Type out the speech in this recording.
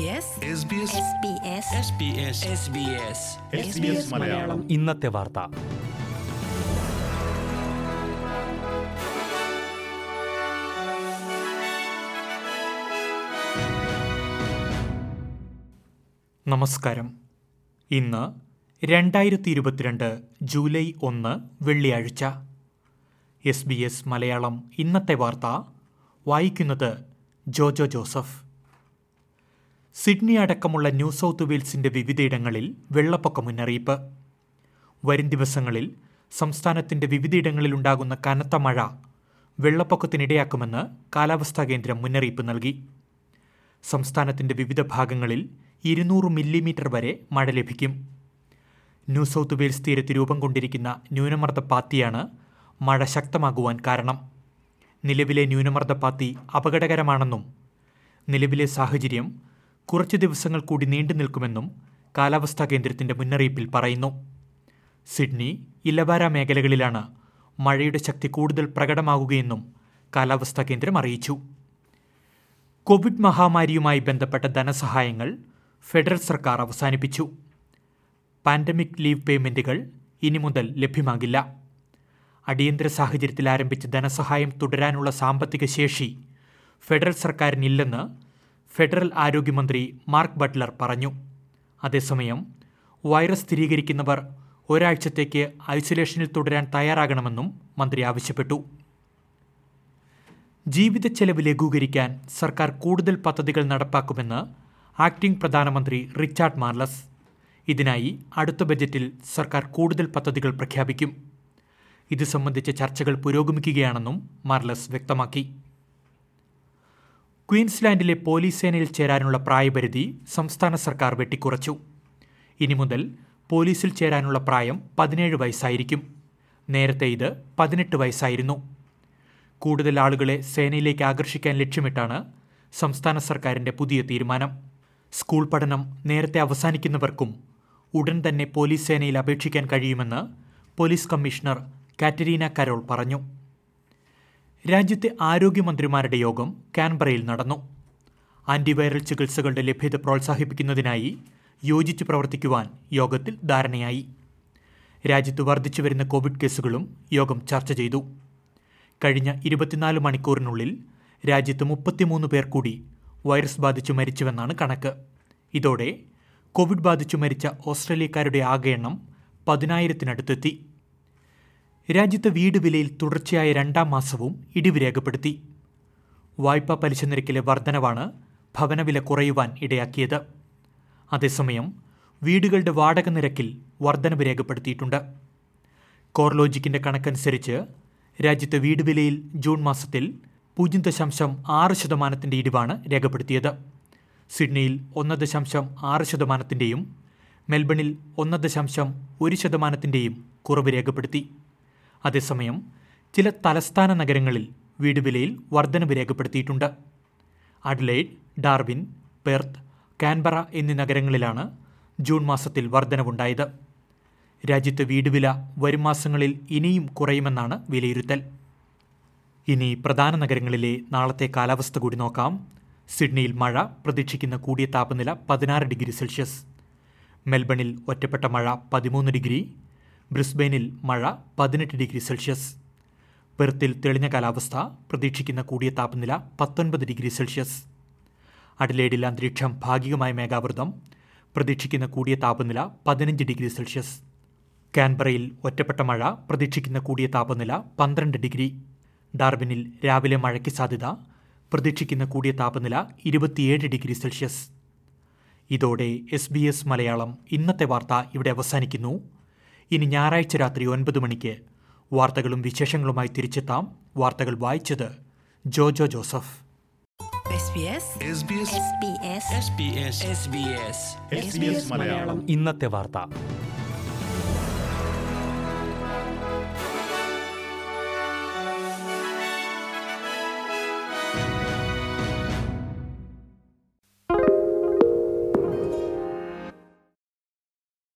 SBS SBS Malayalam. ഇന്നത്തെ വാർത്ത. നമസ്കാരം. ഇന്ന് രണ്ടായിരത്തി ഇരുപത്തിരണ്ട് ജൂലൈ ഒന്ന് വെള്ളിയാഴ്ച. എസ് ബി എസ് മലയാളം ഇന്നത്തെ വാർത്ത. വായിക്കുന്നത് ജോജോ ജോസഫ്. സിഡ്നി അടക്കമുള്ള ന്യൂ സൗത്ത് വെയിൽസിന്റെ വിവിധയിടങ്ങളിൽ വെള്ളപ്പൊക്ക മുന്നറിയിപ്പ്. വരും ദിവസങ്ങളിൽ സംസ്ഥാനത്തിന്റെ വിവിധയിടങ്ങളിലുണ്ടാകുന്ന കനത്ത മഴ വെള്ളപ്പൊക്കത്തിനിടയാക്കുമെന്ന് കാലാവസ്ഥാ കേന്ദ്രം മുന്നറിയിപ്പ് നൽകി. സംസ്ഥാനത്തിന്റെ വിവിധ ഭാഗങ്ങളിൽ ഇരുന്നൂറ് മില്ലിമീറ്റർ വരെ മഴ ലഭിക്കും. ന്യൂ സൗത്ത് വെയിൽസ് തീരത്ത് രൂപം കൊണ്ടിരിക്കുന്ന ന്യൂനമർദ്ദ പാത്തിയാണ് മഴ ശക്തമാകുവാൻ കാരണം. നിലവിലെ ന്യൂനമർദ്ദ പാത്തി അപകടകരമാണെന്നും നിലവിലെ സാഹചര്യം കുറച്ച് ദിവസങ്ങൾ കൂടി നീണ്ടു നിൽക്കുമെന്നും കാലാവസ്ഥാ കേന്ദ്രത്തിന്റെ മുന്നറിയിപ്പിൽ പറയുന്നു. സിഡ്നി ഇലവാര മേഖലകളിലാണ് മഴയുടെ ശക്തി കൂടുതൽ പ്രകടമാകുകയെന്നും കാലാവസ്ഥാ കേന്ദ്രം അറിയിച്ചു. കോവിഡ് മഹാമാരിയുമായി ബന്ധപ്പെട്ട ധനസഹായങ്ങൾ ഫെഡറൽ സർക്കാർ അവസാനിപ്പിച്ചു. പാൻഡമിക് ലീവ് പേയ്മെന്റുകൾ ഇനി മുതൽ ലഭ്യമാകില്ല. അടിയന്തര സാഹചര്യത്തിൽ ആരംഭിച്ച ധനസഹായം തുടരാനുള്ള സാമ്പത്തിക ശേഷി ഫെഡറൽ സർക്കാരിനില്ലെന്ന് ഫെഡറൽ ആരോഗ്യമന്ത്രി മാർക്ക് ബട്ട്ലർ പറഞ്ഞു. അതേസമയം വൈറസ് സ്ഥിരീകരിക്കുന്നവർ ഒരാഴ്ചത്തേക്ക് ഐസൊലേഷനിൽ തുടരാൻ തയ്യാറാകണമെന്നും മന്ത്രി ആവശ്യപ്പെട്ടു. ജീവിത ചെലവ് ലഘൂകരിക്കാൻ സർക്കാർ കൂടുതൽ പദ്ധതികൾ നടപ്പാക്കുമെന്ന് ആക്ടിംഗ് പ്രധാനമന്ത്രി റിച്ചാർഡ് മാർലസ്. ഇതിനായി അടുത്ത ബജറ്റിൽ സർക്കാർ കൂടുതൽ പദ്ധതികൾ പ്രഖ്യാപിക്കും. ഇത് സംബന്ധിച്ച ചർച്ചകൾ പുരോഗമിക്കുകയാണെന്നും മാർലസ് വ്യക്തമാക്കി. ക്വീൻസ്ലാൻഡിലെ പോലീസ് സേനയിൽ ചേരാനുള്ള പ്രായപരിധി സംസ്ഥാന സർക്കാർ വെട്ടിക്കുറച്ചു. ഇനി മുതൽ പോലീസിൽ ചേരാനുള്ള പ്രായം പതിനേഴ് വയസ്സായിരിക്കും. നേരത്തെ ഇത് പതിനെട്ട് വയസ്സായിരുന്നു. കൂടുതൽ ആളുകളെ സേനയിലേക്ക് ആകർഷിക്കാൻ ലക്ഷ്യമിട്ടാണ് സംസ്ഥാന സർക്കാരിന്റെ പുതിയ തീരുമാനം. സ്കൂൾ പഠനം നേരത്തെ അവസാനിക്കുന്നവർക്കും ഉടൻ തന്നെ പോലീസ് സേനയിൽ അപേക്ഷിക്കാൻ കഴിയുമെന്ന് പോലീസ് കമ്മീഷണർ കാറ്റരീന കരോൾ പറഞ്ഞു. രാജ്യത്തെ ആരോഗ്യമന്ത്രിമാരുടെ യോഗം കാൻബറയിൽ നടന്നു. ആന്റിവൈറൽ ചികിത്സകളുടെ ലഭ്യത പ്രോത്സാഹിപ്പിക്കുന്നതിനായി യോജിച്ച് പ്രവർത്തിക്കുവാൻ യോഗത്തിൽ ധാരണയായി. രാജ്യത്ത് വർദ്ധിച്ചു വരുന്ന കോവിഡ് കേസുകളും യോഗം ചർച്ച ചെയ്തു. കഴിഞ്ഞ ഇരുപത്തിനാല് മണിക്കൂറിനുള്ളിൽ രാജ്യത്ത് മുപ്പത്തിമൂന്ന് പേർ കൂടി വൈറസ് ബാധിച്ചു മരിച്ചുവെന്നാണ് കണക്ക്. ഇതോടെ കോവിഡ് ബാധിച്ചു മരിച്ച ഓസ്ട്രേലിയക്കാരുടെ ആകെ എണ്ണം പതിനായിരത്തിനടുത്തെത്തി. രാജ്യത്തെ വീട് വിലയിൽ തുടർച്ചയായ രണ്ടാം മാസവും ഇടിവ് രേഖപ്പെടുത്തി. വായ്പാ പലിശ നിരക്കിലെ വർധനവാണ് ഭവനവില കുറയുവാൻ ഇടയാക്കിയത്. അതേസമയം വീടുകളുടെ വാടക നിരക്കിൽ വർധനവ് രേഖപ്പെടുത്തിയിട്ടുണ്ട്. കോർലോജിക്കിന്റെ കണക്കനുസരിച്ച് രാജ്യത്തെ വീട് വിലയിൽ ജൂൺ മാസത്തിൽ പൂജ്യം ദശാംശം ആറ് ശതമാനത്തിന്റെ ഇടിവാണ് രേഖപ്പെടുത്തിയത്. സിഡ്നിയിൽ ഒന്ന് ദശാംശം ആറ് ശതമാനത്തിന്റെയും മെൽബണിൽ ഒന്ന് ദശാംശം ഒരു ശതമാനത്തിന്റെയും കുറവ് രേഖപ്പെടുത്തി. അതേസമയം ചില തലസ്ഥാന നഗരങ്ങളിൽ വീട് വിലയിൽ വർധനവ് രേഖപ്പെടുത്തിയിട്ടുണ്ട്. അഡ്ലൈഡ് ഡാർവിൻ പെർത്ത് കാൻബറ എന്നീ നഗരങ്ങളിലാണ് ജൂൺ മാസത്തിൽ വർധനവുണ്ടായത്. രാജ്യത്ത് വീട് വില വരും മാസങ്ങളിൽ ഇനിയും കുറയുമെന്നാണ് വിലയിരുത്തൽ. ഇനി പ്രധാന നഗരങ്ങളിലെ നാളത്തെ കാലാവസ്ഥ കൂടി നോക്കാം. സിഡ്നിയിൽ മഴ പ്രതീക്ഷിക്കുന്ന കൂടിയ താപനില പതിനാറ് ഡിഗ്രി സെൽഷ്യസ്. മെൽബണിൽ ഒറ്റപ്പെട്ട മഴ പതിമൂന്ന് ഡിഗ്രി. ബ്രിസ്ബെയിനിൽ മഴ പതിനെട്ട് ഡിഗ്രി സെൽഷ്യസ്. പെർത്തിൽ തെളിഞ്ഞ കാലാവസ്ഥ പ്രതീക്ഷിക്കുന്ന കൂടിയ താപനില പത്തൊൻപത് ഡിഗ്രി സെൽഷ്യസ്. അഡലേഡിൽ അന്തരീക്ഷം ഭാഗികമായ മേഘാവൃതം പ്രതീക്ഷിക്കുന്ന കൂടിയ താപനില പതിനഞ്ച് ഡിഗ്രി സെൽഷ്യസ്. കാൻബറയിൽ ഒറ്റപ്പെട്ട മഴ പ്രതീക്ഷിക്കുന്ന കൂടിയ താപനില പന്ത്രണ്ട് ഡിഗ്രി. ഡാർബിനിൽ രാവിലെ മഴയ്ക്ക് സാധ്യത പ്രതീക്ഷിക്കുന്ന കൂടിയ താപനില ഇരുപത്തിയേഴ് ഡിഗ്രി സെൽഷ്യസ്. ഇതോടെ എസ് ബി എസ് മലയാളം ഇന്നത്തെ വാർത്ത ഇവിടെ അവസാനിക്കുന്നു. ഇനി ഞായറാഴ്ച രാത്രി ഒൻപത് മണിക്ക്. വാർത്തകളും വിശേഷങ്ങളുമായി തിരിച്ചെത്താം. വാർത്തകൾ വായിച്ചത് Jojo Joseph. SBS SBS Malayalam. ഇന്നത്തെ വാർത്ത.